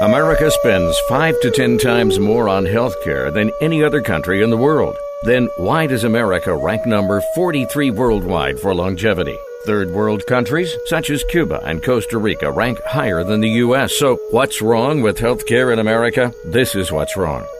America spends five to ten times more on healthcare than any other country in the world. Then why does America rank number 43 worldwide for longevity? Third world countries, such as Cuba and Costa Rica, rank higher than the U.S. So, what's wrong with healthcare in America? This is what's wrong.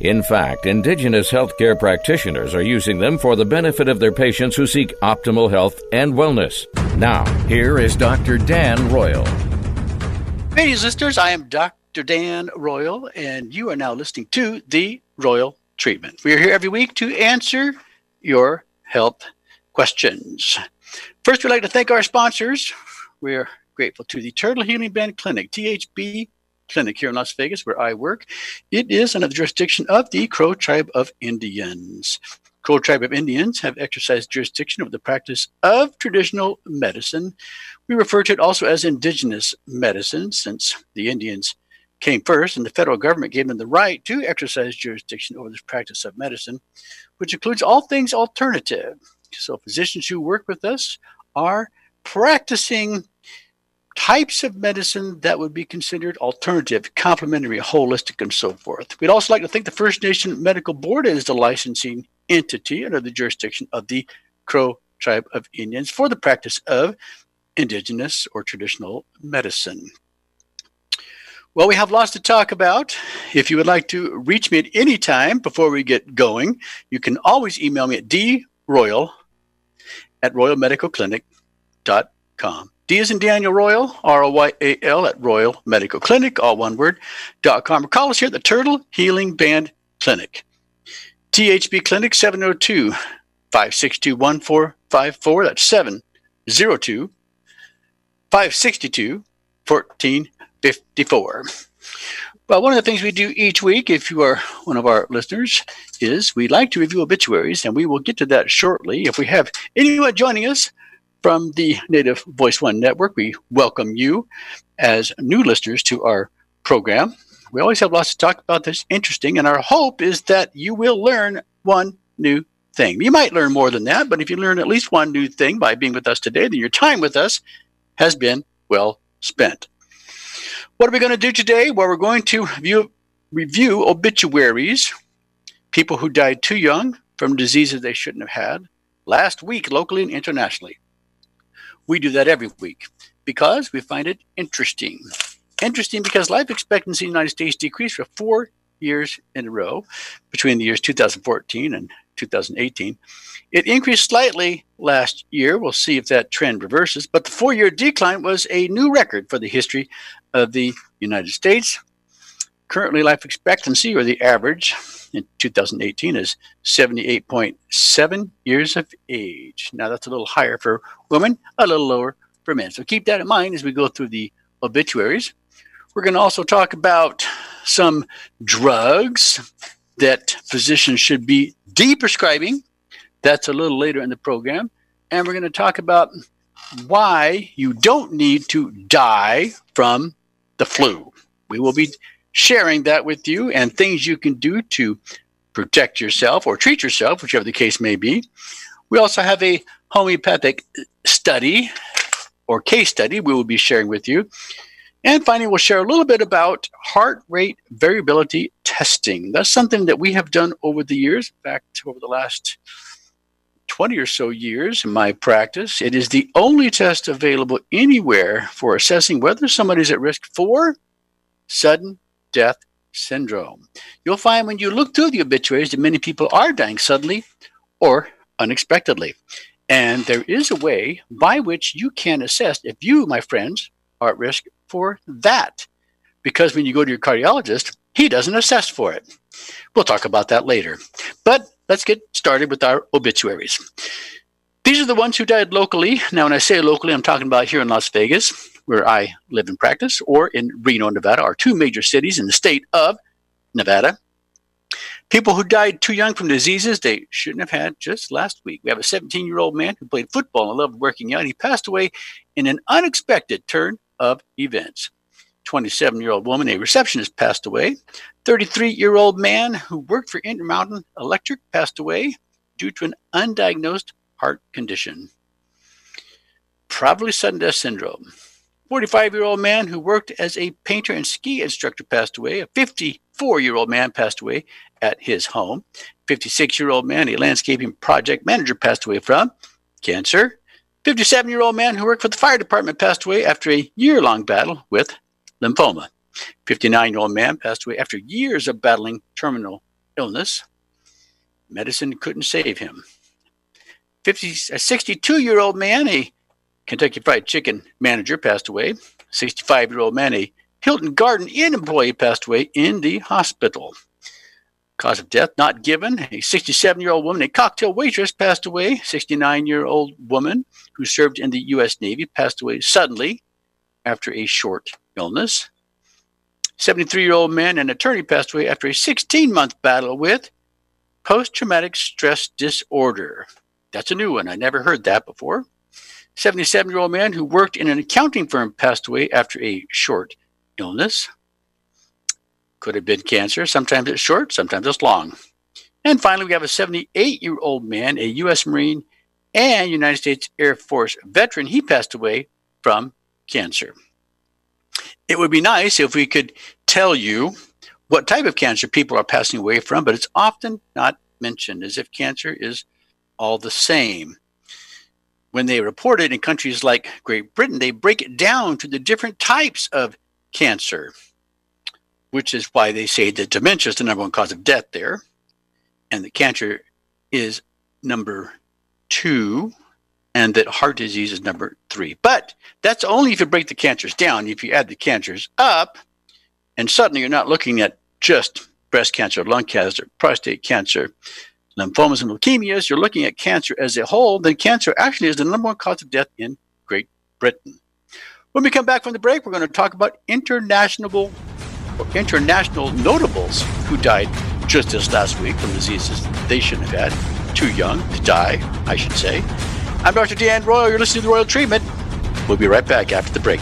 In fact, indigenous healthcare practitioners are using them for the benefit of their patients who seek optimal health and wellness. Now, here is Dr. Dan Royal. Ladies listeners, I am Dr. Dan Royal, and you are now listening to The Royal Treatment. We are here every week to answer your health questions. First, we'd like to thank our sponsors. We're grateful to the Turtle Healing Band Clinic, THB clinic here in Las Vegas, where I work. It is under the jurisdiction of the Crow Tribe of Indians. Crow Tribe of Indians have exercised jurisdiction over the practice of traditional medicine. We refer to it also as indigenous medicine, since the Indians came first, and the federal government gave them the right to exercise jurisdiction over this practice of medicine, which includes all things alternative. So, physicians who work with us are practicing types of medicine that would be considered alternative, complementary, holistic, and so forth. We'd also like to thank the First Nation Medical Board as the licensing entity under the jurisdiction of the Crow Tribe of Indians for the practice of indigenous or traditional medicine. Well, we have lots to talk about. If you would like to reach me at any time before we get going, you can always email me at droyal at royalmedicalclinic.com. D is in Daniel Royal, R O Y A L at Royal Medical Clinic, all one word, dot com. Or call us here at the Turtle Healing Band Clinic. THB Clinic 702 562 1454. That's 702 562 1454. Well, one of the things we do each week, if you are one of our listeners, is we like to review obituaries, and we will get to that shortly. If we have anyone joining us from the Native Voice One Network. We welcome you as new listeners to our program. We always have lots to talk about that's interesting, and our hope is that you will learn one new thing. You might learn more than that, but if you learn at least one new thing by being with us today, then your time with us has been well spent. What are we going to do today? Well, we're going to view, review obituaries, people who died too young from diseases they shouldn't have had, last week, locally and internationally. We do that every week because we find it interesting. Interesting because life expectancy in the United States decreased for four years in a row between the years 2014 and 2018. It increased slightly last year. We'll see if that trend reverses, but the four year decline was a new record for the history of the United States. Currently, life expectancy, or the average, in 2018 is 78.7 years of age. Now, that's a little higher for women, a little lower for men. So keep that in mind as we go through the obituaries. We're going to also talk about some drugs that physicians should be deprescribing. That's a little later in the program. And we're going to talk about why you don't need to die from the flu. We will be sharing that with you and things you can do to protect yourself or treat yourself, whichever the case may be. We also have a homeopathic study or case study we will be sharing with you. And finally, we'll share a little bit about heart rate variability testing. That's something that we have done over the years. Fact, over the last 20 or so years in my practice, it is the only test available anywhere for assessing whether somebody is at risk for sudden death syndrome. You'll find when you look through the obituaries that many people are dying suddenly or unexpectedly. And there is a way by which you can assess if you, my friends, are at risk for that. Because when you go to your cardiologist, he doesn't assess for it. We'll talk about that later. But let's get started with our obituaries. These are the ones who died locally. Now, when I say locally, I'm talking about here in Las Vegas where I live and practice, or in Reno, Nevada, are two major cities in the state of Nevada. People who died too young from diseases they shouldn't have had just last week. We have a 17 year old man who played football and loved working out. He passed away in an unexpected turn of events. 27 year old woman, a receptionist, passed away. 33 year old man who worked for Intermountain Electric passed away due to an undiagnosed heart condition. Probably sudden death syndrome. 45 year old man who worked as a painter and ski instructor passed away. A 54 year old man passed away at his home. 56 year old man, a landscaping project manager, passed away from cancer. 57 year old man who worked for the fire department passed away after a year long battle with lymphoma. 59 year old man passed away after years of battling terminal illness. Medicine couldn't save him. 50, a 62 year old man, a Kentucky Fried Chicken manager, passed away. 65 year old man, a Hilton Garden Inn employee, passed away in the hospital. Cause of death not given. A 67 year old woman, a cocktail waitress, passed away. 69 year old woman who served in the U.S. Navy passed away suddenly after a short illness. 73 year old man, an attorney, passed away after a 16 month battle with post traumatic stress disorder. That's a new one. I never heard that before. 77 year old man who worked in an accounting firm passed away after a short illness. Could have been cancer. Sometimes it's short, sometimes it's long. And finally, we have a 78 year old man, a U.S. Marine and United States Air Force veteran. He passed away from cancer. It would be nice if we could tell you what type of cancer people are passing away from, but it's often not mentioned as if cancer is all the same. When they report it in countries like Great Britain, they break it down to the different types of cancer which is why they say that dementia is the number one cause of death there, and that cancer is number two, and that heart disease is number three. But that's only if you break the cancers down. If you add the cancers up, and suddenly you're not looking at just breast cancer, lung cancer, prostate cancer, lymphomas, and leukemias, you're looking at cancer as a whole, then cancer actually is the number one cause of death in Great Britain. When we come back from the break, we're going to talk about international or international notables who died just this last week from diseases they shouldn't have had. Too young to die, I should say. I'm Dr. Dan Royal. You're listening to the Royal Treatment. We'll be right back after the break.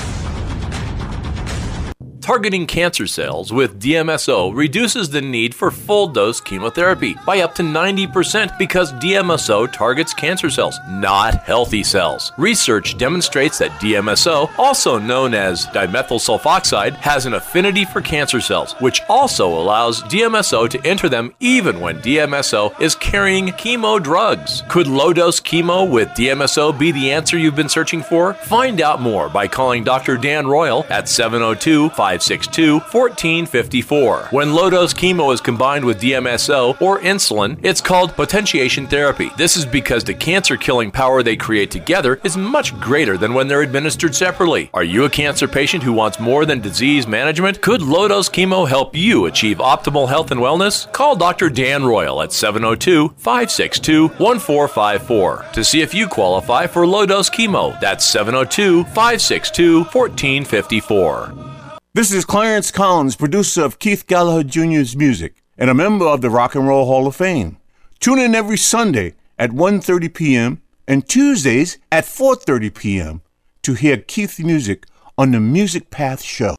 Targeting cancer cells with DMSO reduces the need for full dose chemotherapy by up to 90% because DMSO targets cancer cells, not healthy cells. Research demonstrates that DMSO, also known as dimethyl sulfoxide, has an affinity for cancer cells, which also allows DMSO to enter them even when DMSO is carrying chemo drugs. Could low dose chemo with DMSO be the answer you've been searching for? Find out more by calling Dr. Dan Royal at 702 562 1454. When low dose chemo is combined with DMSO or insulin, it's called potentiation therapy. This is because the cancer killing power they create together is much greater than when they're administered separately. Are you a cancer patient who wants more than disease management? Could low dose chemo help you achieve optimal health and wellness? Call Dr. Dan Royal at 702 562 1454 to see if you qualify for low dose chemo. That's 702 562 1454. This is Clarence Collins, producer of Keith Gallagher Jr.'s music and a member of the Rock and Roll Hall of Fame. Tune in every Sunday at 1:30 p.m. and Tuesdays at 4:30 p.m. to hear Keith's music on the Music Path Show.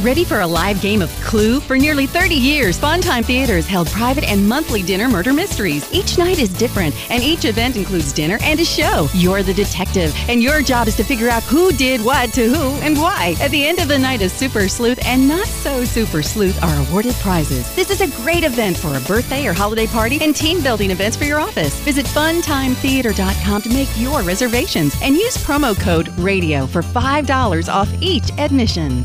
Ready for a live game of Clue? For nearly 30 years, Funtime Theater has held private and monthly dinner murder mysteries. Each night is different, and each event includes dinner and a show. You're the detective, and your job is to figure out who did what to who and why. At the end of the night, a super sleuth and not so super sleuth are awarded prizes. This is a great event for a birthday or holiday party and team building events for your office. Visit funtimetheater.com to make your reservations and use promo code RADIO for $5 off each admission.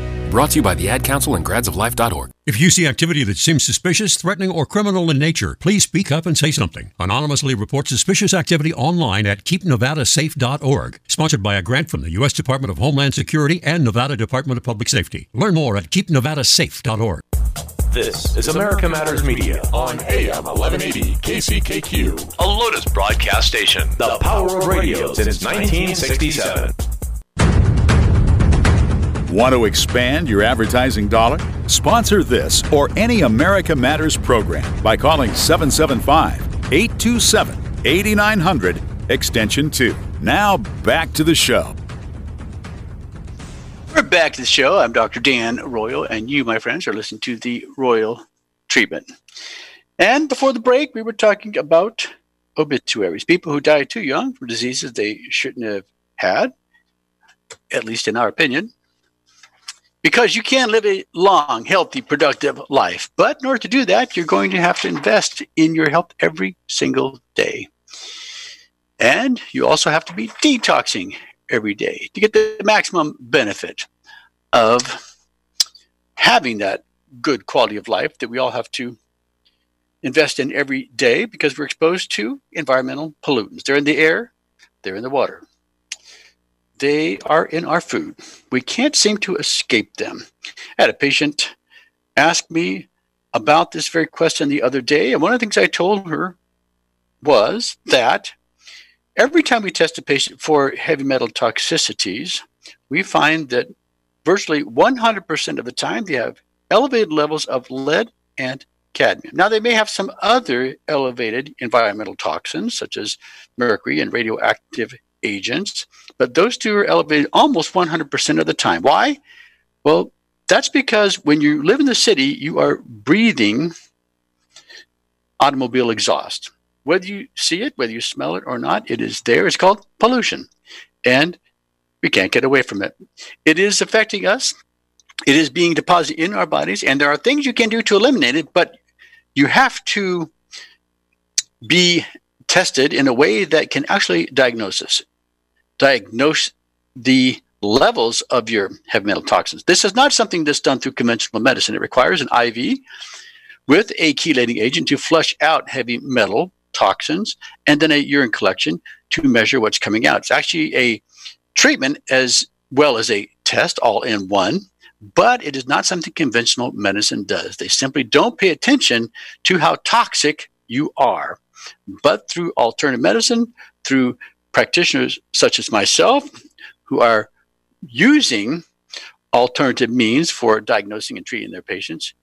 Brought to you by the Ad Council and gradsoflife.org. If you see activity that seems suspicious, threatening, or criminal in nature, please speak up and say something. Anonymously report suspicious activity online at keepnevadasafe.org. Sponsored by a grant from the U.S. Department of Homeland Security and Nevada Department of Public Safety. Learn more at keepnevadasafe.org. This is America Matters Media on AM 1180 KCKQ, a Lotus broadcast station. The power of radio since 1967. Want to expand your advertising dollar? Sponsor this or any America Matters program by calling 775 827 8900 extension 2. Now back to the show. We're back to the show. I'm Dr. Dan Royal, and you, my friends, are listening to the Royal Treatment. And before the break, we were talking about obituaries people who die too young from diseases they shouldn't have had, at least in our opinion because you can't live a long, healthy, productive life. But in order to do that, you're going to have to invest in your health every single day. And you also have to be detoxing every day to get the maximum benefit of having that good quality of life that we all have to invest in every day because we're exposed to environmental pollutants. They're in the air, they're in the water, they are in our food. We can't seem to escape them. I had a patient ask me about this very question the other day, and one of the things I told her was that every time we test a patient for heavy metal toxicities, we find that virtually 100% of the time they have elevated levels of lead and cadmium. Now, they may have some other elevated environmental toxins, such as mercury and radioactive agents, but those two are elevated almost 100% of the time. Why? Well, that's because when you live in the city, you are breathing automobile exhaust. Whether you see it, whether you smell it or not, it is there. It's called pollution. And we can't get away from it. It is affecting us. It is being deposited in our bodies, and there are things you can do to eliminate it, but you have to be tested in a way that can actually diagnose this diagnose the levels of your heavy metal toxins. This is not something that's done through conventional medicine. It requires an IV with a chelating agent to flush out heavy metal toxins and then a urine collection to measure what's coming out. It's actually a treatment as well as a test all in one, but it is not something conventional medicine does. They simply don't pay attention to how toxic you are. But through alternative medicine, through practitioners such as myself who are using alternative means for diagnosing and treating their patients,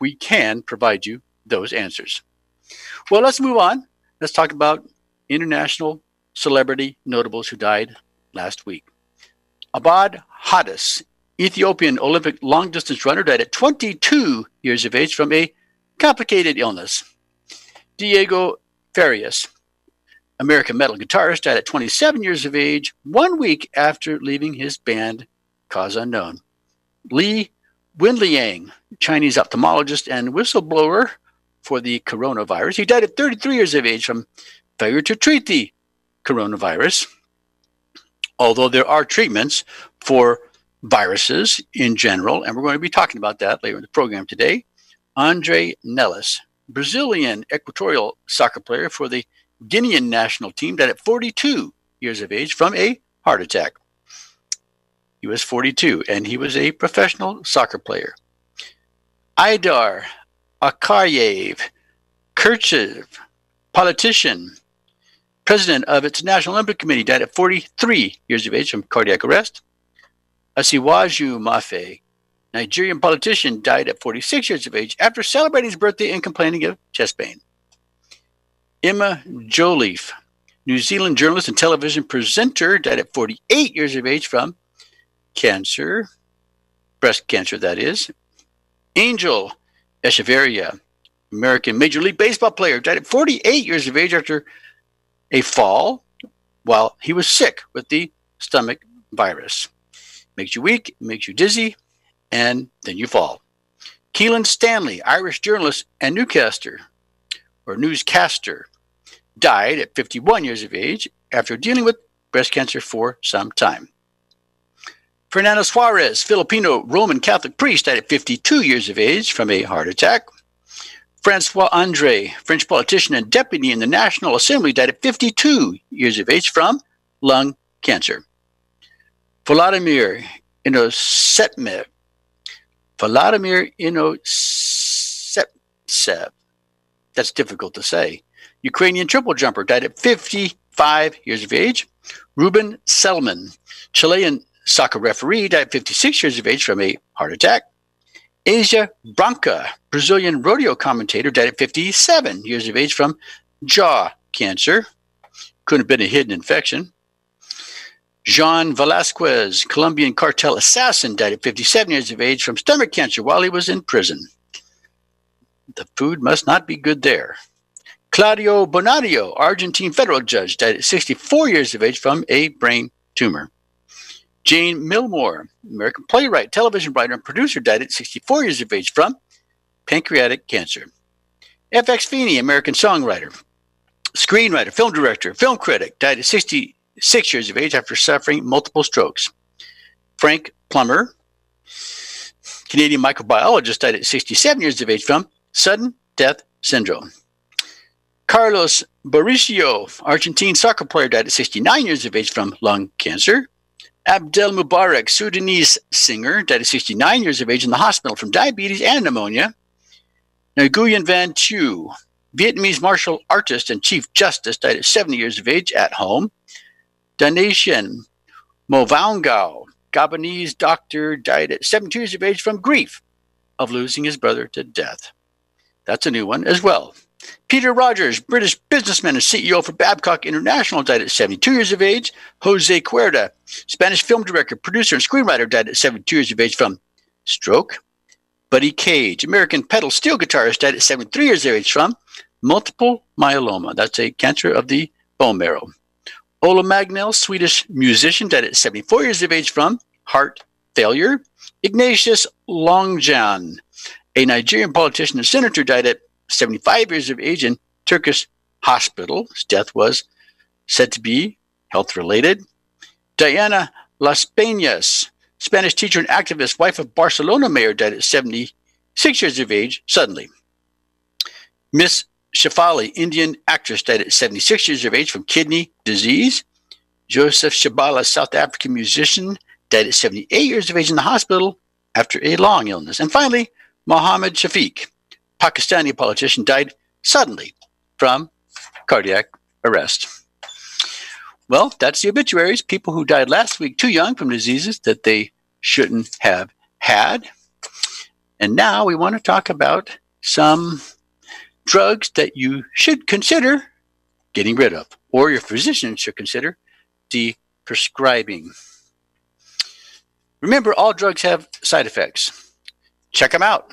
we can provide you those answers. Well, let's move on. Let's talk about international celebrity notables who died last week. Abadi Hadis, Ethiopian Olympic long distance runner, died at 22 years of age from a complicated illness. Diego Farias, American metal guitarist, died at 27 years of age, one week after leaving his band, Cause Unknown. Li Wenliang, Chinese ophthalmologist and whistleblower for the coronavirus, he died at 33 years of age from failure to treat the coronavirus. Although there are treatments for viruses in general, and we're going to be talking about that later in the program today. Andre Neles, Brazilian equatorial soccer player for the Guinean national team died at 42 years of age from a heart attack. He was 42 and he was a professional soccer player. Aidar Akayev, Kirchev, politician, president of its National Olympic Committee, died at 43 years of age from cardiac arrest. Asiwaju Mafe, Nigerian politician, died at 46 years of age after celebrating his birthday and complaining of chest pain. Emma Joliffe, New Zealand journalist and television presenter, died at 48 years of age from cancer, breast cancer, that is. Angel Echevarria, American Major League Baseball player, died at 48 years of age after a fall while he was sick with the stomach virus. Makes you weak, makes you dizzy, and then you fall. Keelin Shanley, Irish journalist and newscaster, or newscaster, died at 51 years of age after dealing with breast cancer for some time. Fernando Suarez, Filipino Roman Catholic priest, died at 52 years of age from a heart attack. Francois Andre, French politician and deputy in the National Assembly, died at 52 years of age from lung cancer. Volodymyr Inosetmev, Vladimir Inosepsev, that's difficult to say, Ukrainian triple jumper, died at 55 years of age. Ruben Selman, Chilean soccer referee, died at 56 years of age from a heart attack. Asa Branca, Brazilian rodeo commentator, died at 57 years of age from jaw cancer. Could have been a hidden infection. Jean Velasquez, Colombian cartel assassin, died at 57 years of age from stomach cancer while he was in prison. The food must not be good there. Claudio Bonadio, Argentine federal judge, died at 64 years of age from a brain tumor. Jane Milmore, American playwright, television writer, and producer, died at 64 years of age from pancreatic cancer. F.X. Feeney, American songwriter, screenwriter, film director, film critic, died at 66 years of age after suffering multiple strokes. Frank Plummer, Canadian microbiologist, died at 67 years of age from sudden death syndrome. Carlos Mauricio, Argentine soccer player, died at 69 years of age from lung cancer. Abdel Mubarak, Sudanese singer, died at 69 years of age in the hospital from diabetes and pneumonia. Nguyen Van Thieu, Vietnamese martial artist and chief justice, died at 70 years of age at home. Danatian Movaungao, Gabonese doctor, died at 72 years of age from grief of losing his brother to death. That's a new one as well. Peter Rogers, British businessman and CEO for Babcock International, died at 72 years of age. Jose Cuerda, Spanish film director, producer, and screenwriter, died at 72 years of age from stroke. Buddy Cage, American pedal steel guitarist, died at 73 years of age from multiple myeloma. That's a cancer of the bone marrow. Ola Magnell, Swedish musician, died at 74 years of age from heart failure. Ignatius Longjan, a Nigerian politician and senator, died at 75 years of age in Turkish hospital. His death was said to be health related. Diana Las Peñas, Spanish teacher and activist, wife of Barcelona mayor, died at 76 years of age suddenly. Miss Shafali, Indian actress, died at 76 years of age from kidney disease. Joseph Shabala, South African musician, died at 78 years of age in the hospital after a long illness. And finally, Mohammed Shafiq, Pakistani politician, died suddenly from cardiac arrest. Well, that's the obituaries. People who died last week too young from diseases that they shouldn't have had. And now we want to talk about some drugs that you should consider getting rid of, or your physician should consider de-prescribing. Remember, all drugs have side effects. Check them out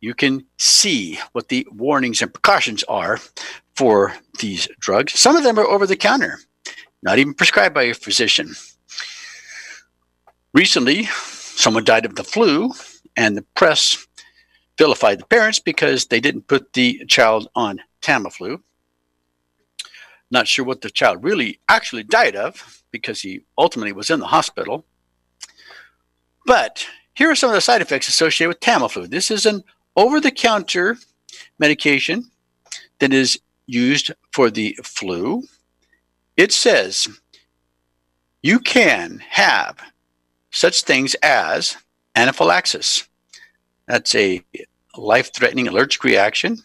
you can see what the warnings and precautions are for these drugs. Some of them are over the counter, not even prescribed by a physician. Recently, someone died of the flu, and the press vilified the parents because they didn't put the child on Tamiflu. Not sure what the child really actually died of because he ultimately was in the hospital. But here are some of the side effects associated with Tamiflu. This is an over the counter medication that is used for the flu. It says you can have such things as anaphylaxis. That's a life threatening allergic reaction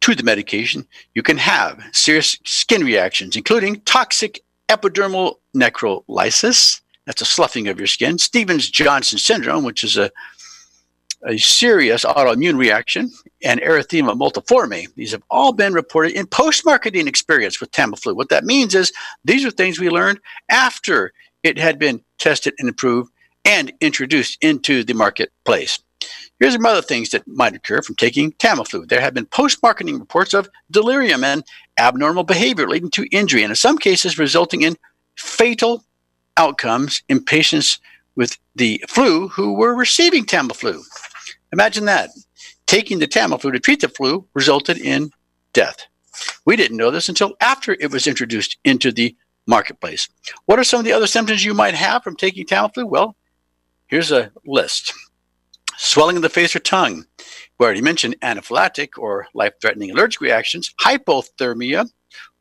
to the medication. You can have serious skin reactions, including toxic epidermal necrolysis. That's a sloughing of your skin. Stevens Johnson syndrome, which is a a serious autoimmune reaction, and erythema multiforme. These have all been reported in post marketing experience with Tamiflu. What that means is these are things we learned after it had been tested and approved and introduced into the marketplace. Here's some other things that might occur from taking Tamiflu. There have been post marketing reports of delirium and abnormal behavior leading to injury, and in some cases, resulting in fatal outcomes in patients with the flu who were receiving Tamiflu. Imagine that. Taking the Tamiflu to treat the flu resulted in death. We didn't know this until after it was introduced into the marketplace. What are some of the other symptoms you might have from taking Tamiflu? Well, here's a list swelling of the face or tongue. We already mentioned anaphylactic or life threatening allergic reactions, hypothermia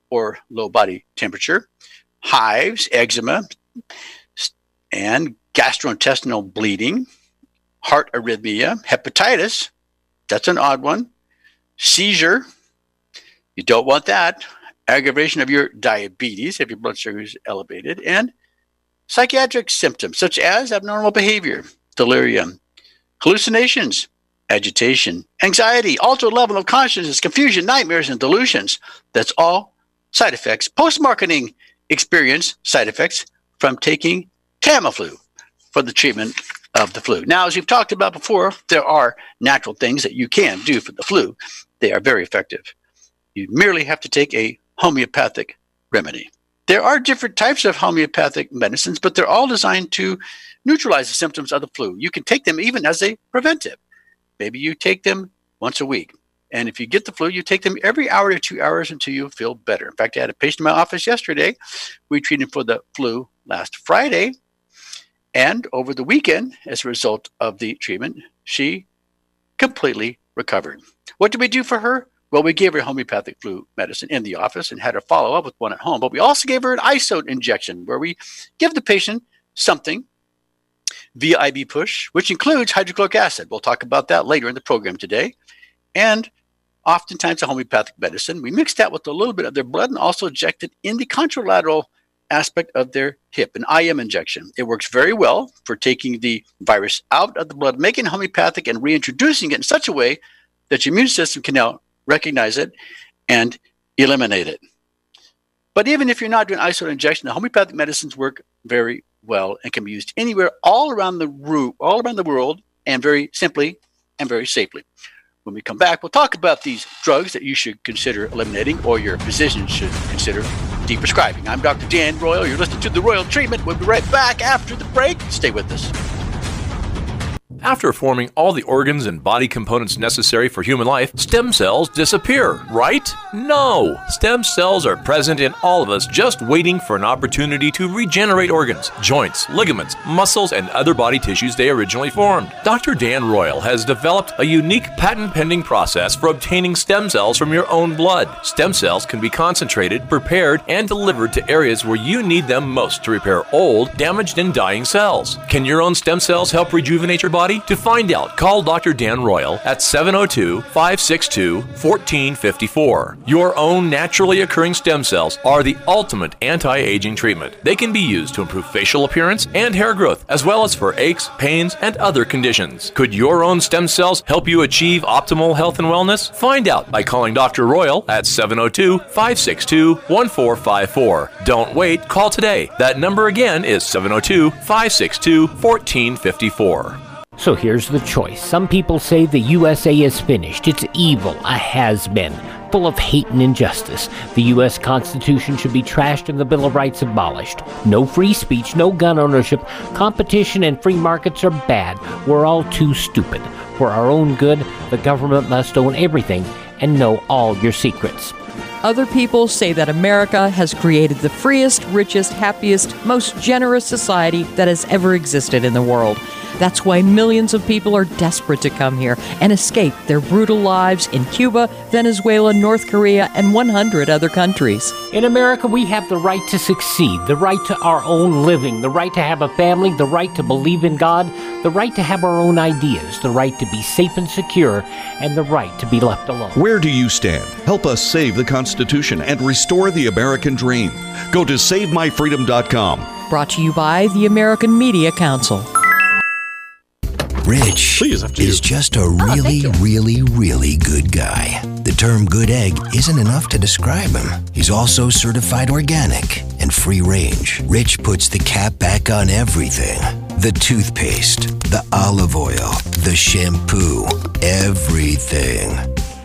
or low body temperature, hives, eczema, and gastrointestinal bleeding, heart arrhythmia, hepatitis. That's an odd one. Seizure. You don't want that. Aggravation of your diabetes if your blood sugar is elevated. And psychiatric symptoms such as abnormal behavior, delirium, hallucinations, agitation, anxiety, altered level of consciousness, confusion, nightmares, and delusions. That's all side effects, post marketing experience side effects from taking Tamiflu for the treatment of the flu. Now, as we've talked about before, there are natural things that you can do for the flu. They are very effective. You merely have to take a homeopathic remedy. There are different types of homeopathic medicines, but they're all designed to neutralize the symptoms of the flu. You can take them even as a preventive. Maybe you take them once a week. And if you get the flu, you take them every hour to two hours until you feel better. In fact, I had a patient in my office yesterday. We treated him for the flu last Friday. And over the weekend, as a result of the treatment, she completely recovered. What did we do for her? Well, we gave her homeopathic flu medicine in the office and had her follow up with one at home. But we also gave her an isote injection where we give the patient something via IV push, which includes hydrochloric acid. We'll talk about that later in the program today. And oftentimes a homeopathic medicine. We mix that with a little bit of their blood and also inject it in the contralateral aspect of their hip, an IM injection. It works very well for taking the virus out of the blood, making it homeopathic and reintroducing it in such a way that your immune system can now recognize it, and eliminate it. But even if you're not doing isolate injection, the homeopathic medicines work very well and can be used anywhere all around the root, all around the world, and very simply and very safely. When we come back, we'll talk about these drugs that you should consider eliminating or your physician should consider deprescribing. I'm Dr. Dan Royal. You're listening to The Royal Treatment. We'll be right back after the break. Stay with us. After forming all the organs and body components necessary for human life, stem cells disappear, right? No! Stem cells are present in all of us, just waiting for an opportunity to regenerate organs, joints, ligaments, muscles, and other body tissues they originally formed. Dr. Dan Royal has developed a unique patent pending process for obtaining stem cells from your own blood. Stem cells can be concentrated, prepared, and delivered to areas where you need them most to repair old, damaged, and dying cells. Can your own stem cells help rejuvenate your body? To find out, call Dr. Dan Royal at 702 562 1454. Your own naturally occurring stem cells are the ultimate anti aging treatment. They can be used to improve facial appearance and hair growth, as well as for aches, pains, and other conditions. Could your own stem cells help you achieve optimal health and wellness? Find out by calling Dr. Royal at 702 562 1454. Don't wait, call today. That number again is 702 562 1454. So here's the choice. Some people say the USA is finished. It's evil, a has been, full of hate and injustice. The U.S. Constitution should be trashed and the Bill of Rights abolished. No free speech, no gun ownership. Competition and free markets are bad. We're all too stupid. For our own good, the government must own everything and know all your secrets. Other people say that America has created the freest, richest, happiest, most generous society that has ever existed in the world. That's why millions of people are desperate to come here and escape their brutal lives in Cuba, Venezuela, North Korea, and 100 other countries. In America, we have the right to succeed, the right to our own living, the right to have a family, the right to believe in God, the right to have our own ideas, the right to be safe and secure, and the right to be left alone. Where do you stand? Help us save the Constitution and restore the American dream. Go to SaveMyFreedom.com. Brought to you by the American Media Council. Rich is just a really, really, really good guy. The term good egg isn't enough to describe him. He's also certified organic and free range. Rich puts the cap back on everything The toothpaste, the olive oil, the shampoo, everything.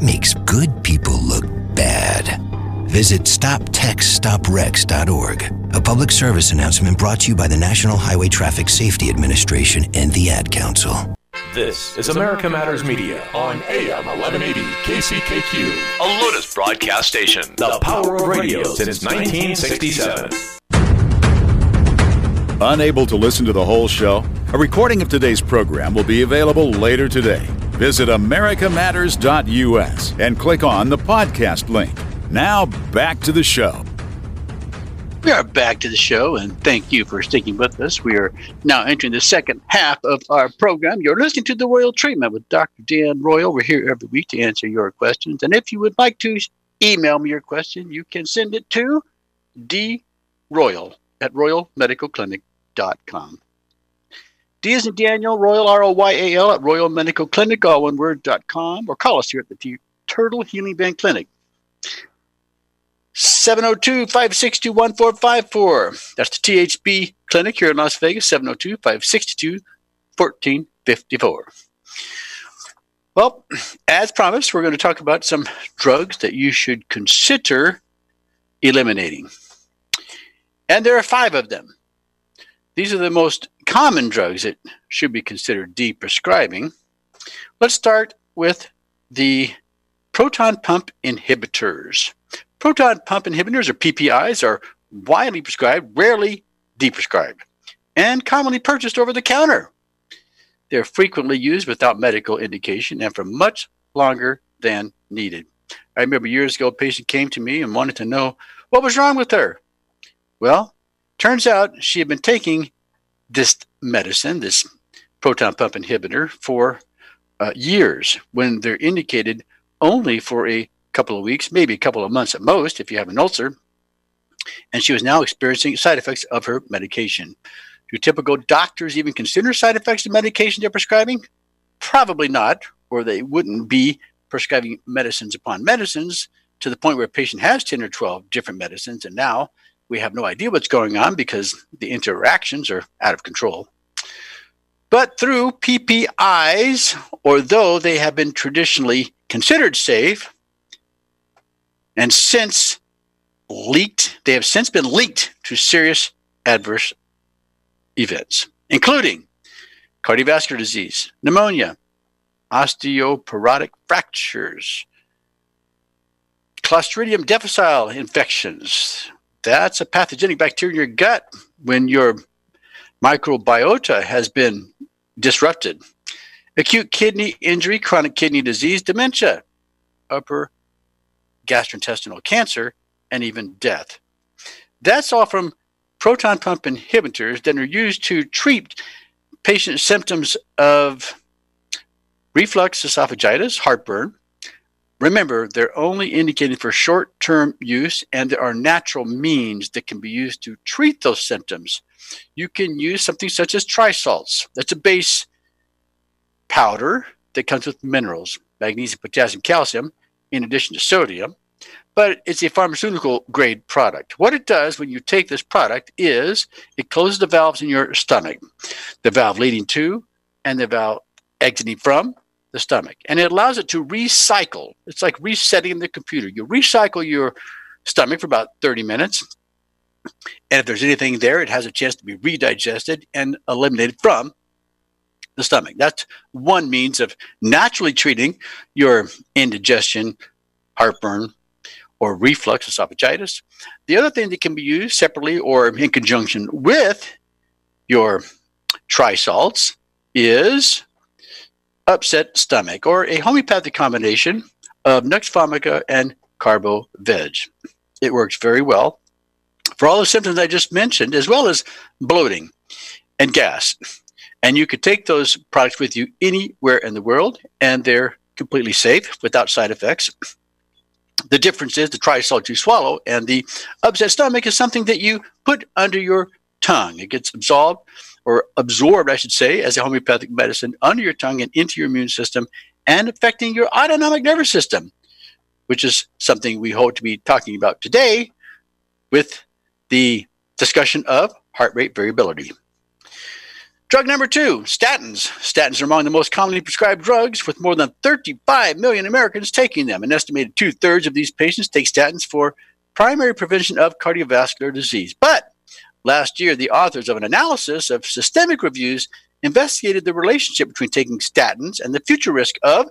makes good people look bad. Visit StopTextStopWrecks.org, a public service announcement brought to you by the National Highway Traffic Safety Administration and the Ad Council. This is America Matters Media on AM 1180 KCKQ, a Lotus broadcast station. The power of radio since 1967. Unable to listen to the whole show? A recording of today's program will be available later today. Visit americamatters.us and click on the podcast link. Now back to the show. We are back to the show, and thank you for sticking with us. We are now entering the second half of our program. You're listening to The Royal Treatment with Dr. Dan Royal. We're here every week to answer your questions. And if you would like to email me your question, you can send it to droyal at royalmedicalclinic.com. D is in Daniel, Royal, R O Y A L, at Royal Medical Clinic, all one word, dot com, or call us here at the T- Turtle Healing Band Clinic. 702 562 1454. That's the THB Clinic here in Las Vegas, 702 562 1454. Well, as promised, we're going to talk about some drugs that you should consider eliminating. And there are five of them. These are the most common drugs that should be considered deprescribing. Let's start with the proton pump inhibitors. Proton pump inhibitors, or PPIs, are widely prescribed, rarely deprescribed, and commonly purchased over the counter. They're frequently used without medical indication and for much longer than needed. I remember years ago, a patient came to me and wanted to know what was wrong with her. Well, turns out she had been taking this medicine, this proton pump inhibitor, for uh, years when they're indicated only for a couple of weeks, maybe a couple of months at most, if you have an ulcer. And she was now experiencing side effects of her medication. Do typical doctors even consider side effects of medication they're prescribing? Probably not, or they wouldn't be prescribing medicines upon medicines to the point where a patient has 10 or 12 different medicines, and now we have no idea what's going on because the interactions are out of control. But through PPIs, or though they have been traditionally considered safe, and since leaked, they have since been linked to serious adverse events, including cardiovascular disease, pneumonia, osteoporotic fractures, Clostridium difficile infections. That's a pathogenic bacteria in your gut when your microbiota has been disrupted. Acute kidney injury, chronic kidney disease, dementia, upper gastrointestinal cancer, and even death. That's all from proton pump inhibitors that are used to treat patient symptoms of reflux esophagitis, heartburn. Remember, they're only indicated for short term use, and there are natural means that can be used to treat those symptoms. You can use something such as trisalts. That's a base powder that comes with minerals, magnesium, potassium, calcium, in addition to sodium. But it's a pharmaceutical grade product. What it does when you take this product is it closes the valves in your stomach, the valve leading to and the valve exiting from the stomach. And it allows it to recycle. It's like resetting the computer. You recycle your stomach for about 30 minutes. And if there's anything there, it has a chance to be redigested and eliminated from the stomach. That's one means of naturally treating your indigestion, heartburn, or reflux esophagitis. The other thing that can be used separately or in conjunction with your trisalts is upset stomach or a homeopathic combination of Nux vomica and Carbo Veg. It works very well for all the symptoms I just mentioned, as well as bloating and gas. And you could take those products with you anywhere in the world, and they're completely safe without side effects. The difference is the trisalt you swallow, and the upset stomach is something that you put under your tongue. It gets absorbed or absorbed, I should say, as a homeopathic medicine under your tongue and into your immune system and affecting your autonomic nervous system, which is something we hope to be talking about today with the discussion of heart rate variability. Drug number two, statins. Statins are among the most commonly prescribed drugs, with more than 35 million Americans taking them. An estimated two thirds of these patients take statins for primary prevention of cardiovascular disease. But last year, the authors of an analysis of systemic reviews investigated the relationship between taking statins and the future risk of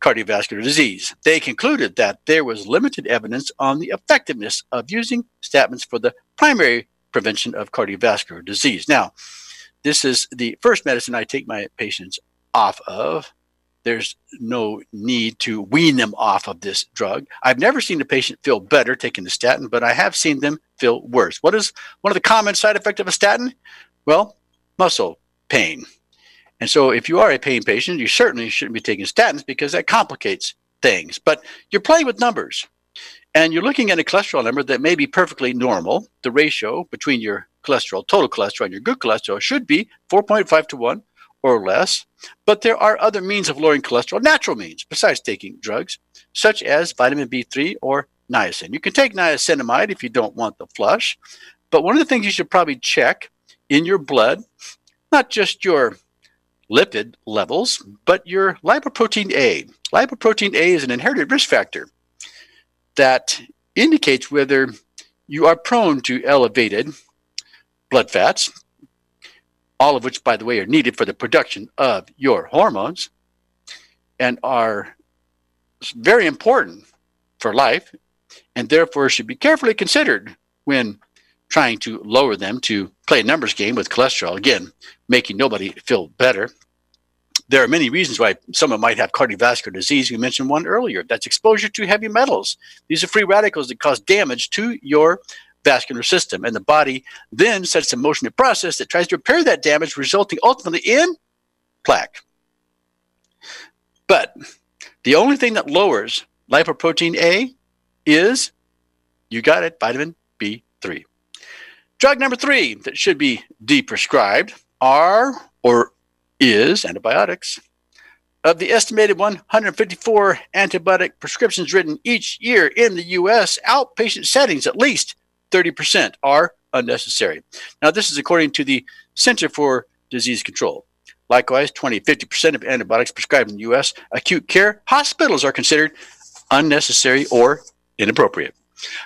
cardiovascular disease. They concluded that there was limited evidence on the effectiveness of using statins for the primary prevention of cardiovascular disease. Now, this is the first medicine I take my patients off of. There's no need to wean them off of this drug. I've never seen a patient feel better taking the statin, but I have seen them feel worse. What is one of the common side effects of a statin? Well, muscle pain. And so, if you are a pain patient, you certainly shouldn't be taking statins because that complicates things. But you're playing with numbers and you're looking at a cholesterol number that may be perfectly normal. The ratio between your cholesterol, total cholesterol, and your good cholesterol should be 4.5 to 1 or less. But there are other means of lowering cholesterol, natural means, besides taking drugs, such as vitamin B3 or niacin. You can take niacinamide if you don't want the flush. But one of the things you should probably check in your blood, not just your lipid levels, but your lipoprotein A. Lipoprotein A is an inherited risk factor that indicates whether you are prone to elevated blood fats, all of which, by the way, are needed for the production of your hormones and are very important for life and therefore should be carefully considered when trying to lower them to play a numbers game with cholesterol. Again, making nobody feel better there are many reasons why someone might have cardiovascular disease. We mentioned one earlier. That's exposure to heavy metals. These are free radicals that cause damage to your vascular system. And the body then sets in motion a process that tries to repair that damage, resulting ultimately in plaque. But the only thing that lowers lipoprotein A is, you got it, vitamin B3. Drug number three that should be deprescribed are or is antibiotics. Of the estimated 154 antibiotic prescriptions written each year in the U.S., outpatient settings, at least 30% are unnecessary. Now, this is according to the Center for Disease Control. Likewise, 20 50% of antibiotics prescribed in the U.S. acute care hospitals are considered unnecessary or inappropriate.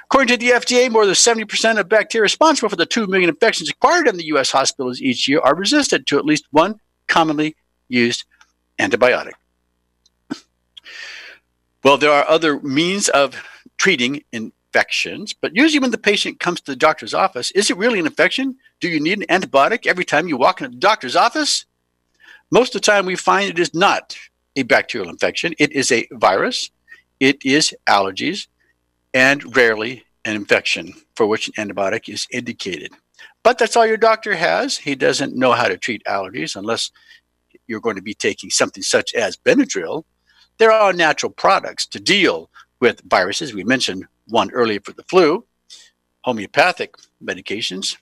According to the FDA, more than 70% of bacteria responsible for the 2 million infections acquired in the U.S. hospitals each year are resistant to at least one commonly used antibiotic. Well, there are other means of treating infections, but usually when the patient comes to the doctor's office, is it really an infection? Do you need an antibiotic every time you walk into the doctor's office? Most of the time, we find it is not a bacterial infection, it is a virus, it is allergies, and rarely an infection for which an antibiotic is indicated. But that's all your doctor has. He doesn't know how to treat allergies unless you're going to be taking something such as Benadryl. There are natural products to deal with viruses. We mentioned one earlier for the flu, homeopathic medications,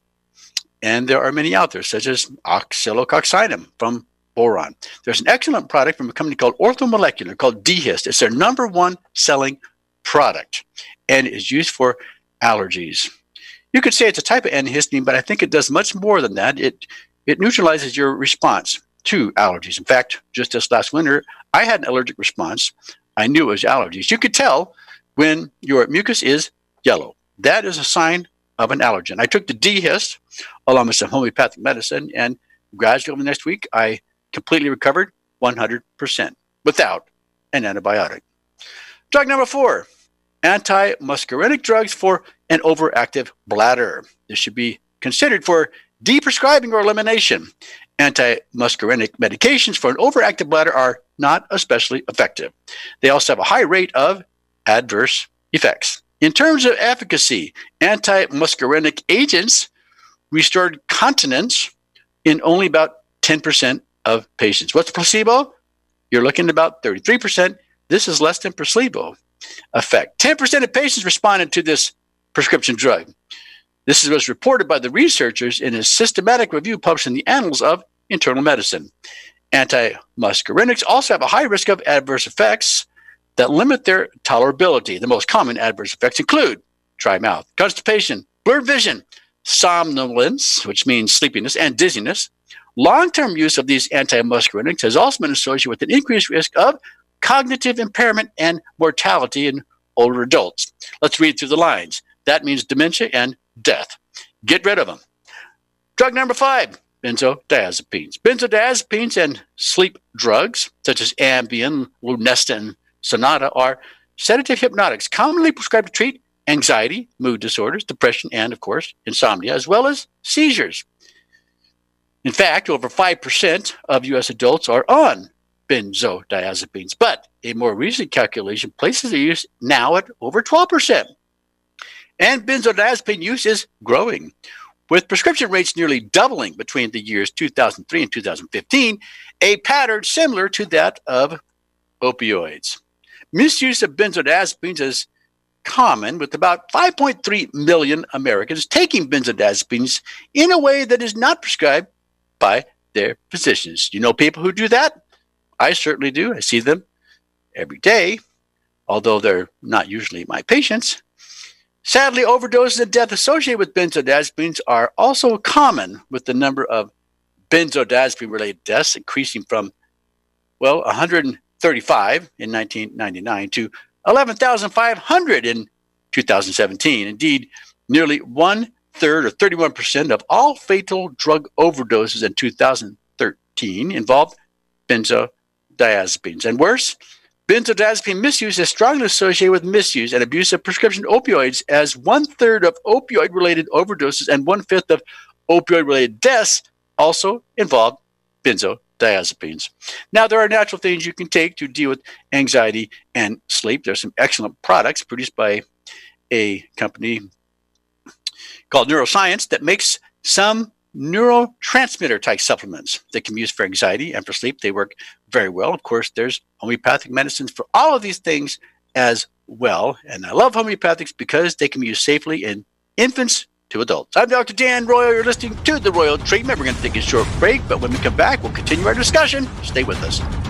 and there are many out there, such as oscillococcinum from Boiron. There's an excellent product from a company called Orthomolecular called D-Hist. It's their number one selling product and is used for allergies. You could say it's a type of antihistamine, but I think it does much more than that. It it neutralizes your response to allergies. In fact, just this last winter, I had an allergic response. I knew it was allergies. You could tell when your mucus is yellow. That is a sign of an allergen. I took the D-Hist along with some homeopathic medicine, and gradually over the next week, I completely recovered 100% without an antibiotic. Drug number four, anti-muscarinic drugs for an overactive bladder. This should be considered for deprescribing or elimination. Anti-muscarinic medications for an overactive bladder are not especially effective. They also have a high rate of adverse effects. In terms of efficacy, anti-muscarinic agents restored continence in only about 10% of patients. What's placebo? You're looking at about 33%. This is less than placebo effect. 10% of patients responded to this prescription drug. This was reported by the researchers in a systematic review published in the Annals of Internal Medicine. Antimuscarinics also have a high risk of adverse effects that limit their tolerability. The most common adverse effects include dry mouth, constipation, blurred vision, somnolence, which means sleepiness, and dizziness. Long term use of these antimuscarinics has also been associated with an increased risk of cognitive impairment and mortality in older adults. Let's read through the lines. That means dementia and death. Get rid of them. Drug number five benzodiazepines. Benzodiazepines and sleep drugs, such as Ambien, Lunesta, and Sonata, are sedative hypnotics commonly prescribed to treat anxiety, mood disorders, depression, and, of course, insomnia, as well as seizures. In fact, over 5% of U.S. adults are on benzodiazepines, but a more recent calculation places the use now at over 12%. And benzodiazepine use is growing, with prescription rates nearly doubling between the years 2003 and 2015, a pattern similar to that of opioids. Misuse of benzodiazepines is common, with about 5.3 million Americans taking benzodiazepines in a way that is not prescribed by their physicians. You know people who do that? I certainly do. I see them every day, although they're not usually my patients. Sadly, overdoses and death associated with benzodiazepines are also common, with the number of benzodiazepine related deaths increasing from, well, 135 in 1999 to 11,500 in 2017. Indeed, nearly one third or 31% of all fatal drug overdoses in 2013 involved benzodiazepines. And worse, benzodiazepine misuse is strongly associated with misuse and abuse of prescription opioids, as one third of opioid related overdoses and one fifth of opioid related deaths also involve benzodiazepines. Now, there are natural things you can take to deal with anxiety and sleep. There's some excellent products produced by a company called Neuroscience that makes some neurotransmitter type supplements that can be used for anxiety and for sleep. They work very well. Of course, there's homeopathic medicines for all of these things as well. And I love homeopathics because they can be used safely in infants to adults. I'm Dr. Dan Royal. You're listening to The Royal Treatment. We're going to take a short break, but when we come back, we'll continue our discussion. Stay with us.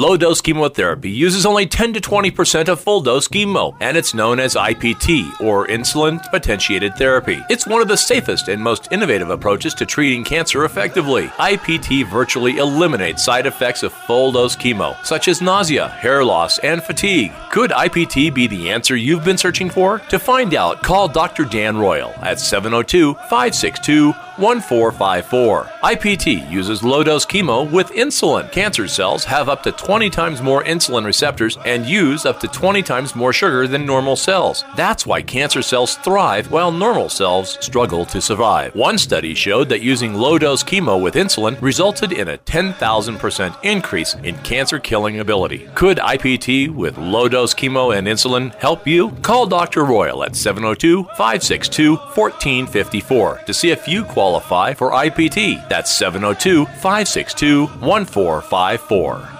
Low dose chemotherapy uses only 10 to 20% of full dose chemo, and it's known as IPT, or insulin potentiated therapy. It's one of the safest and most innovative approaches to treating cancer effectively. IPT virtually eliminates side effects of full dose chemo, such as nausea, hair loss, and fatigue. Could IPT be the answer you've been searching for? To find out, call Dr. Dan Royal at 702 562 1454. IPT uses low dose chemo with insulin. Cancer cells have up to 20 times more insulin receptors and use up to 20 times more sugar than normal cells. That's why cancer cells thrive while normal cells struggle to survive. One study showed that using low dose chemo with insulin resulted in a 10,000% increase in cancer killing ability. Could IPT with low dose chemo and insulin help you? Call Dr. Royal at 702 562 1454 to see if you qualify qualify for IPT. That's 702 562 1454.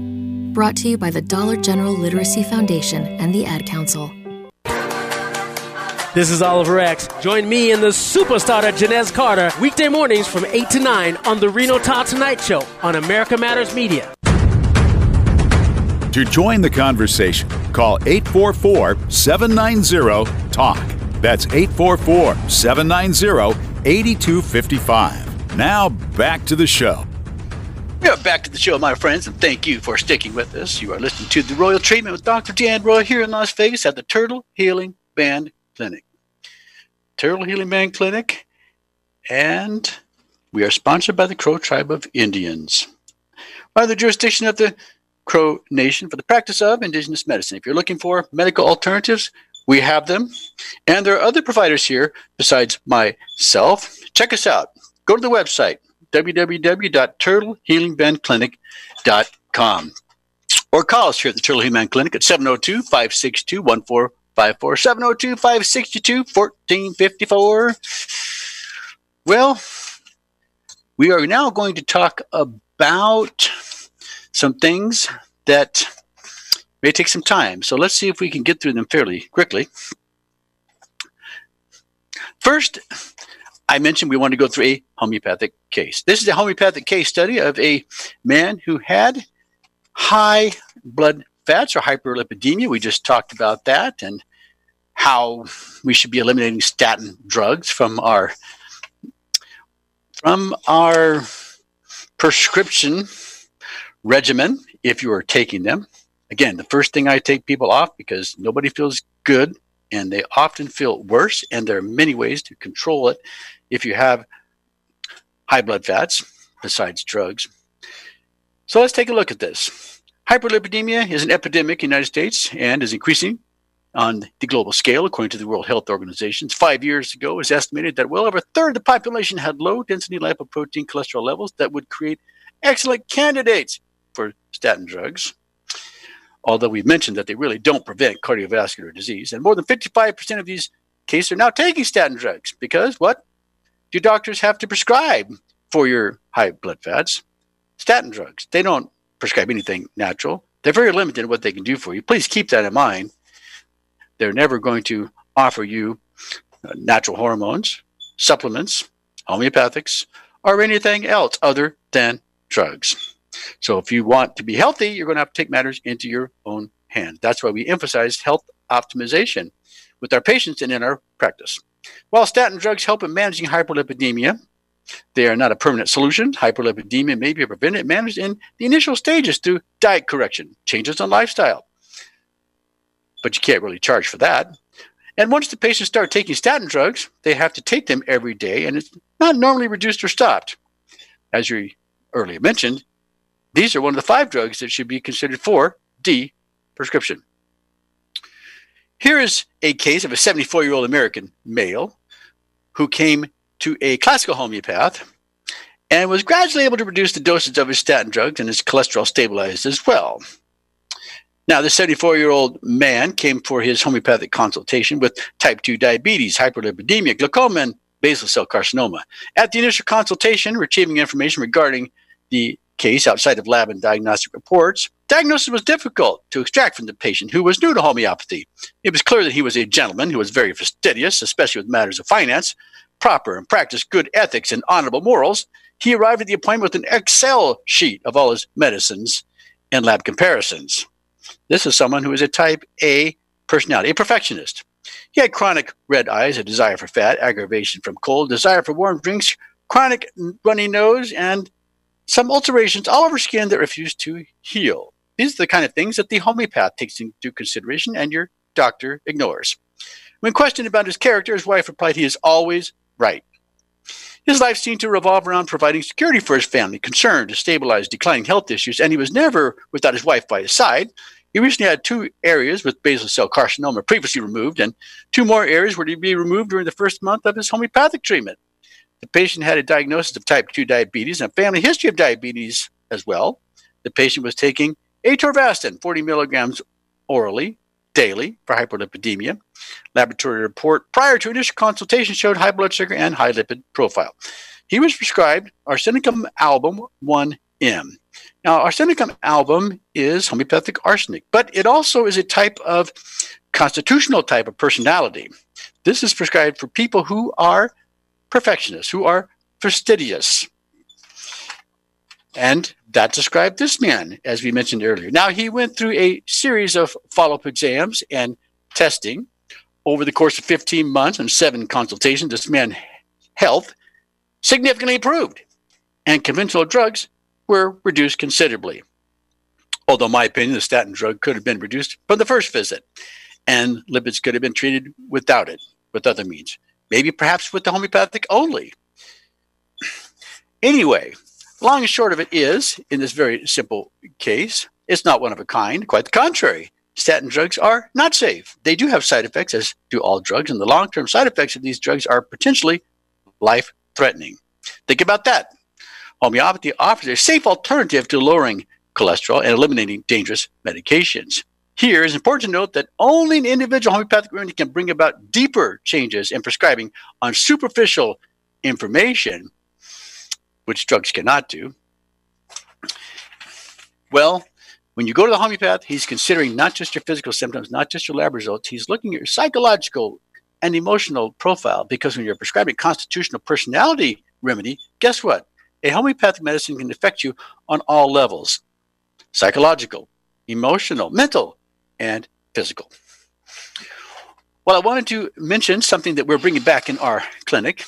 Brought to you by the Dollar General Literacy Foundation and the Ad Council. This is Oliver X. Join me and the superstar Janez Carter weekday mornings from 8 to 9 on the Reno Todd Tonight Show on America Matters Media. To join the conversation, call 844 790 TALK. That's 844 790 8255. Now back to the show. We are back to the show, my friends, and thank you for sticking with us. You are listening to the Royal Treatment with Dr. Dan Royal here in Las Vegas at the Turtle Healing Band Clinic. Turtle Healing Band Clinic, and we are sponsored by the Crow Tribe of Indians. By the jurisdiction of the Crow Nation for the practice of indigenous medicine. If you're looking for medical alternatives, we have them. And there are other providers here besides myself. Check us out. Go to the website, www.turtlehealingbandclinic.com. Or call us here at the Turtle Healing Band Clinic at 702 562 1454. 702 562 1454. Well, we are now going to talk about some things that may take some time. So let's see if we can get through them fairly quickly. First, I mentioned we want to go through a homeopathic case. This is a homeopathic case study of a man who had high blood fats or hyperlipidemia. We just talked about that and how we should be eliminating statin drugs from our from our prescription regimen if you are taking them. Again, the first thing I take people off because nobody feels good and they often feel worse, and there are many ways to control it if you have high blood fats besides drugs. So let's take a look at this. Hyperlipidemia is an epidemic in the United States and is increasing on the global scale, according to the World Health Organization. Five years ago, it was estimated that well over a third of the population had low density lipoprotein cholesterol levels that would create excellent candidates for statin drugs, although we've mentioned that they really don't prevent cardiovascular disease. And more than 55% of these cases are now taking statin drugs because what? Do doctors have to prescribe for your high blood fats? Statin drugs. They don't prescribe anything natural. They're very limited in what they can do for you. Please keep that in mind. They're never going to offer you uh, natural hormones, supplements, homeopathics, or anything else other than drugs. So if you want to be healthy, you're going to have to take matters into your own hands. That's why we emphasize health optimization with our patients and in our practice. While statin drugs help in managing hyperlipidemia, they are not a permanent solution. Hyperlipidemia may be prevented managed in the initial stages through diet correction, changes in lifestyle. But you can't really charge for that. And once the patients start taking statin drugs, they have to take them every day, and it's not normally reduced or stopped. As you earlier mentioned, these are one of the five drugs that should be considered for D prescription. Here is a case of a 74 year old American male who came to a classical homeopath and was gradually able to reduce the dosage of his statin drugs and his cholesterol stabilized as well. Now, this 74 year old man came for his homeopathic consultation with type 2 diabetes, hyperlipidemia, glaucoma, and basal cell carcinoma. At the initial consultation, retrieving information regarding the case outside of lab and diagnostic reports, diagnosis was difficult to extract from the patient who was new to homeopathy. It was clear that he was a gentleman who was very fastidious, especially with matters of finance, proper and practiced good ethics and honorable morals. He arrived at the appointment with an Excel sheet of all his medicines and lab comparisons. This is someone who is a type A personality, a perfectionist. He had chronic red eyes, a desire for fat, aggravation from cold, desire for warm drinks, chronic runny nose, and some ulcerations all over skin that refused to heal. These are the kind of things that the homeopath takes into consideration and your doctor ignores. When questioned about his character, his wife replied, He is always right. His life seemed to revolve around providing security for his family, concerned to stabilize declining health issues, and he was never without his wife by his side. He recently had two areas with basal cell carcinoma previously removed, and two more areas were to be removed during the first month of his homeopathic treatment. The patient had a diagnosis of type 2 diabetes and a family history of diabetes as well. The patient was taking atorvastatin, 40 milligrams orally, daily for hyperlipidemia. Laboratory report prior to initial consultation showed high blood sugar and high lipid profile. He was prescribed arsenicum album 1M. Now, arsenicum album is homeopathic arsenic, but it also is a type of constitutional type of personality. This is prescribed for people who are perfectionists, who are fastidious. And that described this man, as we mentioned earlier. Now, he went through a series of follow up exams and testing over the course of 15 months and seven consultations. This man's health significantly improved, and conventional drugs were reduced considerably. Although, in my opinion, the statin drug could have been reduced from the first visit, and lipids could have been treated without it, with other means. Maybe perhaps with the homeopathic only. Anyway, long and short of it is, in this very simple case, it's not one of a kind. Quite the contrary. Statin drugs are not safe. They do have side effects, as do all drugs, and the long term side effects of these drugs are potentially life threatening. Think about that. Homeopathy offers a safe alternative to lowering cholesterol and eliminating dangerous medications. Here is important to note that only an individual homeopathic remedy can bring about deeper changes in prescribing on superficial information, which drugs cannot do. Well, when you go to the homeopath, he's considering not just your physical symptoms, not just your lab results, he's looking at your psychological and emotional profile because when you're prescribing constitutional personality remedy, guess what? A homeopathic medicine can affect you on all levels psychological, emotional, mental, and physical. Well, I wanted to mention something that we're bringing back in our clinic,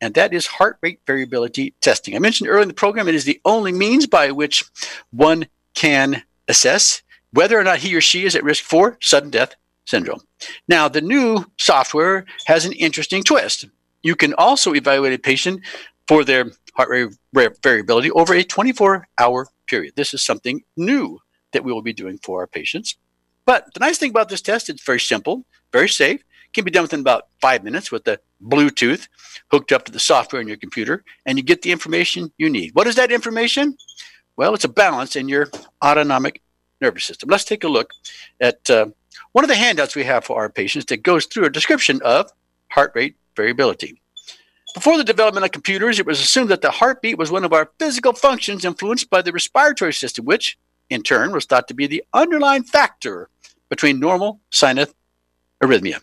and that is heart rate variability testing. I mentioned earlier in the program it is the only means by which one can assess whether or not he or she is at risk for sudden death syndrome. Now, the new software has an interesting twist. You can also evaluate a patient for their heart rate variability over a 24 hour period. This is something new that we will be doing for our patients. But the nice thing about this test, it's very simple, very safe, can be done within about five minutes with the Bluetooth hooked up to the software in your computer, and you get the information you need. What is that information? Well, it's a balance in your autonomic nervous system. Let's take a look at uh, one of the handouts we have for our patients that goes through a description of heart rate variability. Before the development of computers, it was assumed that the heartbeat was one of our physical functions influenced by the respiratory system, which, in turn, was thought to be the underlying factor between normal sinus arrhythmia.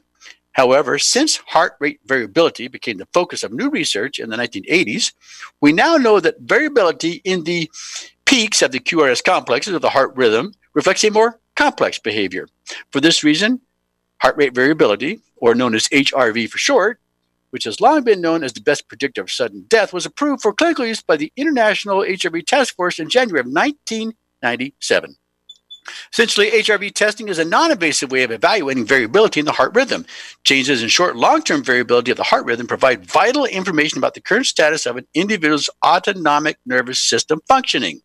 However, since heart rate variability became the focus of new research in the 1980s, we now know that variability in the peaks of the QRS complexes of the heart rhythm reflects a more complex behavior. For this reason, heart rate variability, or known as HRV for short, which has long been known as the best predictor of sudden death, was approved for clinical use by the International HRV Task Force in January of 1997. Essentially, HRV testing is a non invasive way of evaluating variability in the heart rhythm. Changes in short long term variability of the heart rhythm provide vital information about the current status of an individual's autonomic nervous system functioning.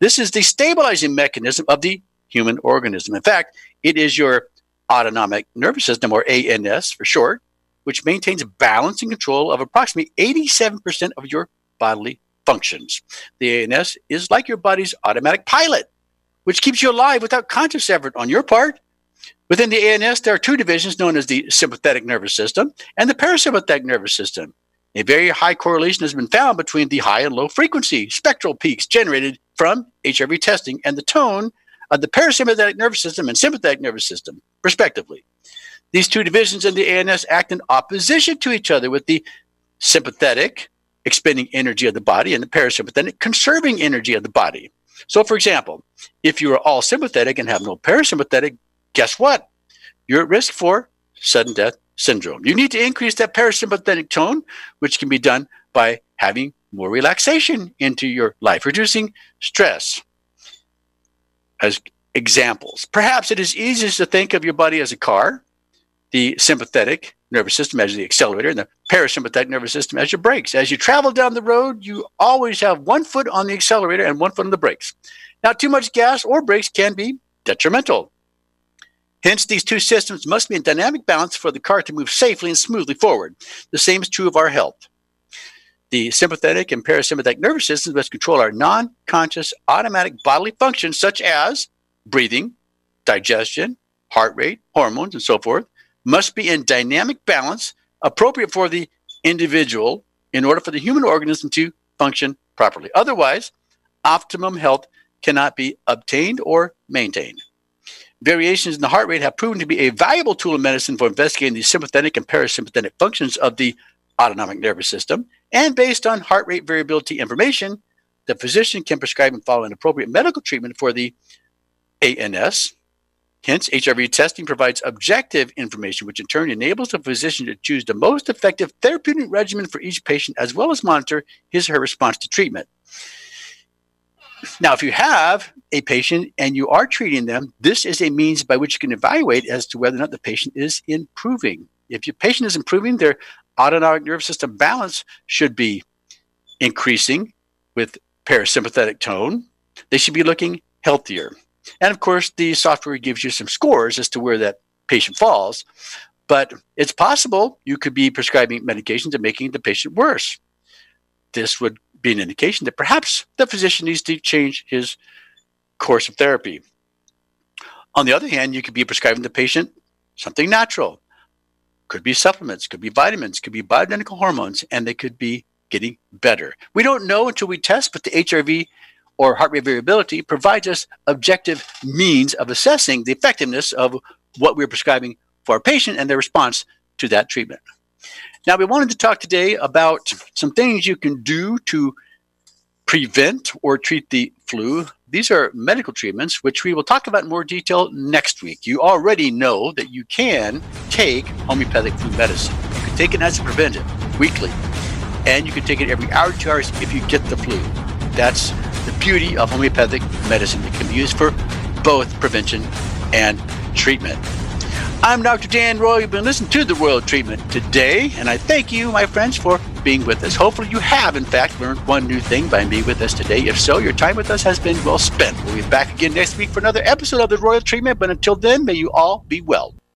This is the stabilizing mechanism of the human organism. In fact, it is your autonomic nervous system, or ANS for short, which maintains balance and control of approximately 87% of your bodily functions. The ANS is like your body's automatic pilot which keeps you alive without conscious effort on your part. Within the ANS, there are two divisions known as the sympathetic nervous system and the parasympathetic nervous system. A very high correlation has been found between the high and low frequency spectral peaks generated from HRV testing and the tone of the parasympathetic nervous system and sympathetic nervous system, respectively. These two divisions in the ANS act in opposition to each other, with the sympathetic expending energy of the body and the parasympathetic conserving energy of the body. So, for example, if you are all sympathetic and have no parasympathetic, guess what? You're at risk for sudden death syndrome. You need to increase that parasympathetic tone, which can be done by having more relaxation into your life, reducing stress. as examples. Perhaps it is easiest to think of your body as a car, the sympathetic nervous system as the accelerator, and the parasympathetic nervous system as your brakes. As you travel down the road, you always have one foot on the accelerator and one foot on the brakes. Now, too much gas or brakes can be detrimental. Hence, these two systems must be in dynamic balance for the car to move safely and smoothly forward. The same is true of our health. The sympathetic and parasympathetic nervous systems must control our non conscious automatic bodily functions such as breathing, digestion, heart rate, hormones, and so forth, must be in dynamic balance appropriate for the individual in order for the human organism to function properly. Otherwise, optimum health cannot be obtained or maintained. Variations in the heart rate have proven to be a valuable tool in medicine for investigating the sympathetic and parasympathetic functions of the autonomic nervous system. And based on heart rate variability information, the physician can prescribe and follow an appropriate medical treatment for the ANS. Hence, HRV testing provides objective information, which in turn enables the physician to choose the most effective therapeutic regimen for each patient, as well as monitor his or her response to treatment. Now, if you have a patient and you are treating them, this is a means by which you can evaluate as to whether or not the patient is improving. If your patient is improving, their autonomic nervous system balance should be increasing with parasympathetic tone. They should be looking healthier. And of course, the software gives you some scores as to where that patient falls. But it's possible you could be prescribing medications and making the patient worse. This would be an indication that perhaps the physician needs to change his course of therapy. On the other hand, you could be prescribing the patient something natural. Could be supplements, could be vitamins, could be bioidentical hormones, and they could be getting better. We don't know until we test, but the HRV or heart rate variability provides us objective means of assessing the effectiveness of what we're prescribing for our patient and their response to that treatment. Now, we wanted to talk today about some things you can do to prevent or treat the flu. These are medical treatments, which we will talk about in more detail next week. You already know that you can take homeopathic flu medicine. You can take it as a preventive weekly, and you can take it every hour, two hours if you get the flu. That's the beauty of homeopathic medicine. that can be used for both prevention and treatment. I'm Dr. Dan Royal. You've been listening to the Royal Treatment today, and I thank you, my friends, for being with us. Hopefully, you have, in fact, learned one new thing by being with us today. If so, your time with us has been well spent. We'll be back again next week for another episode of the Royal Treatment, but until then, may you all be well.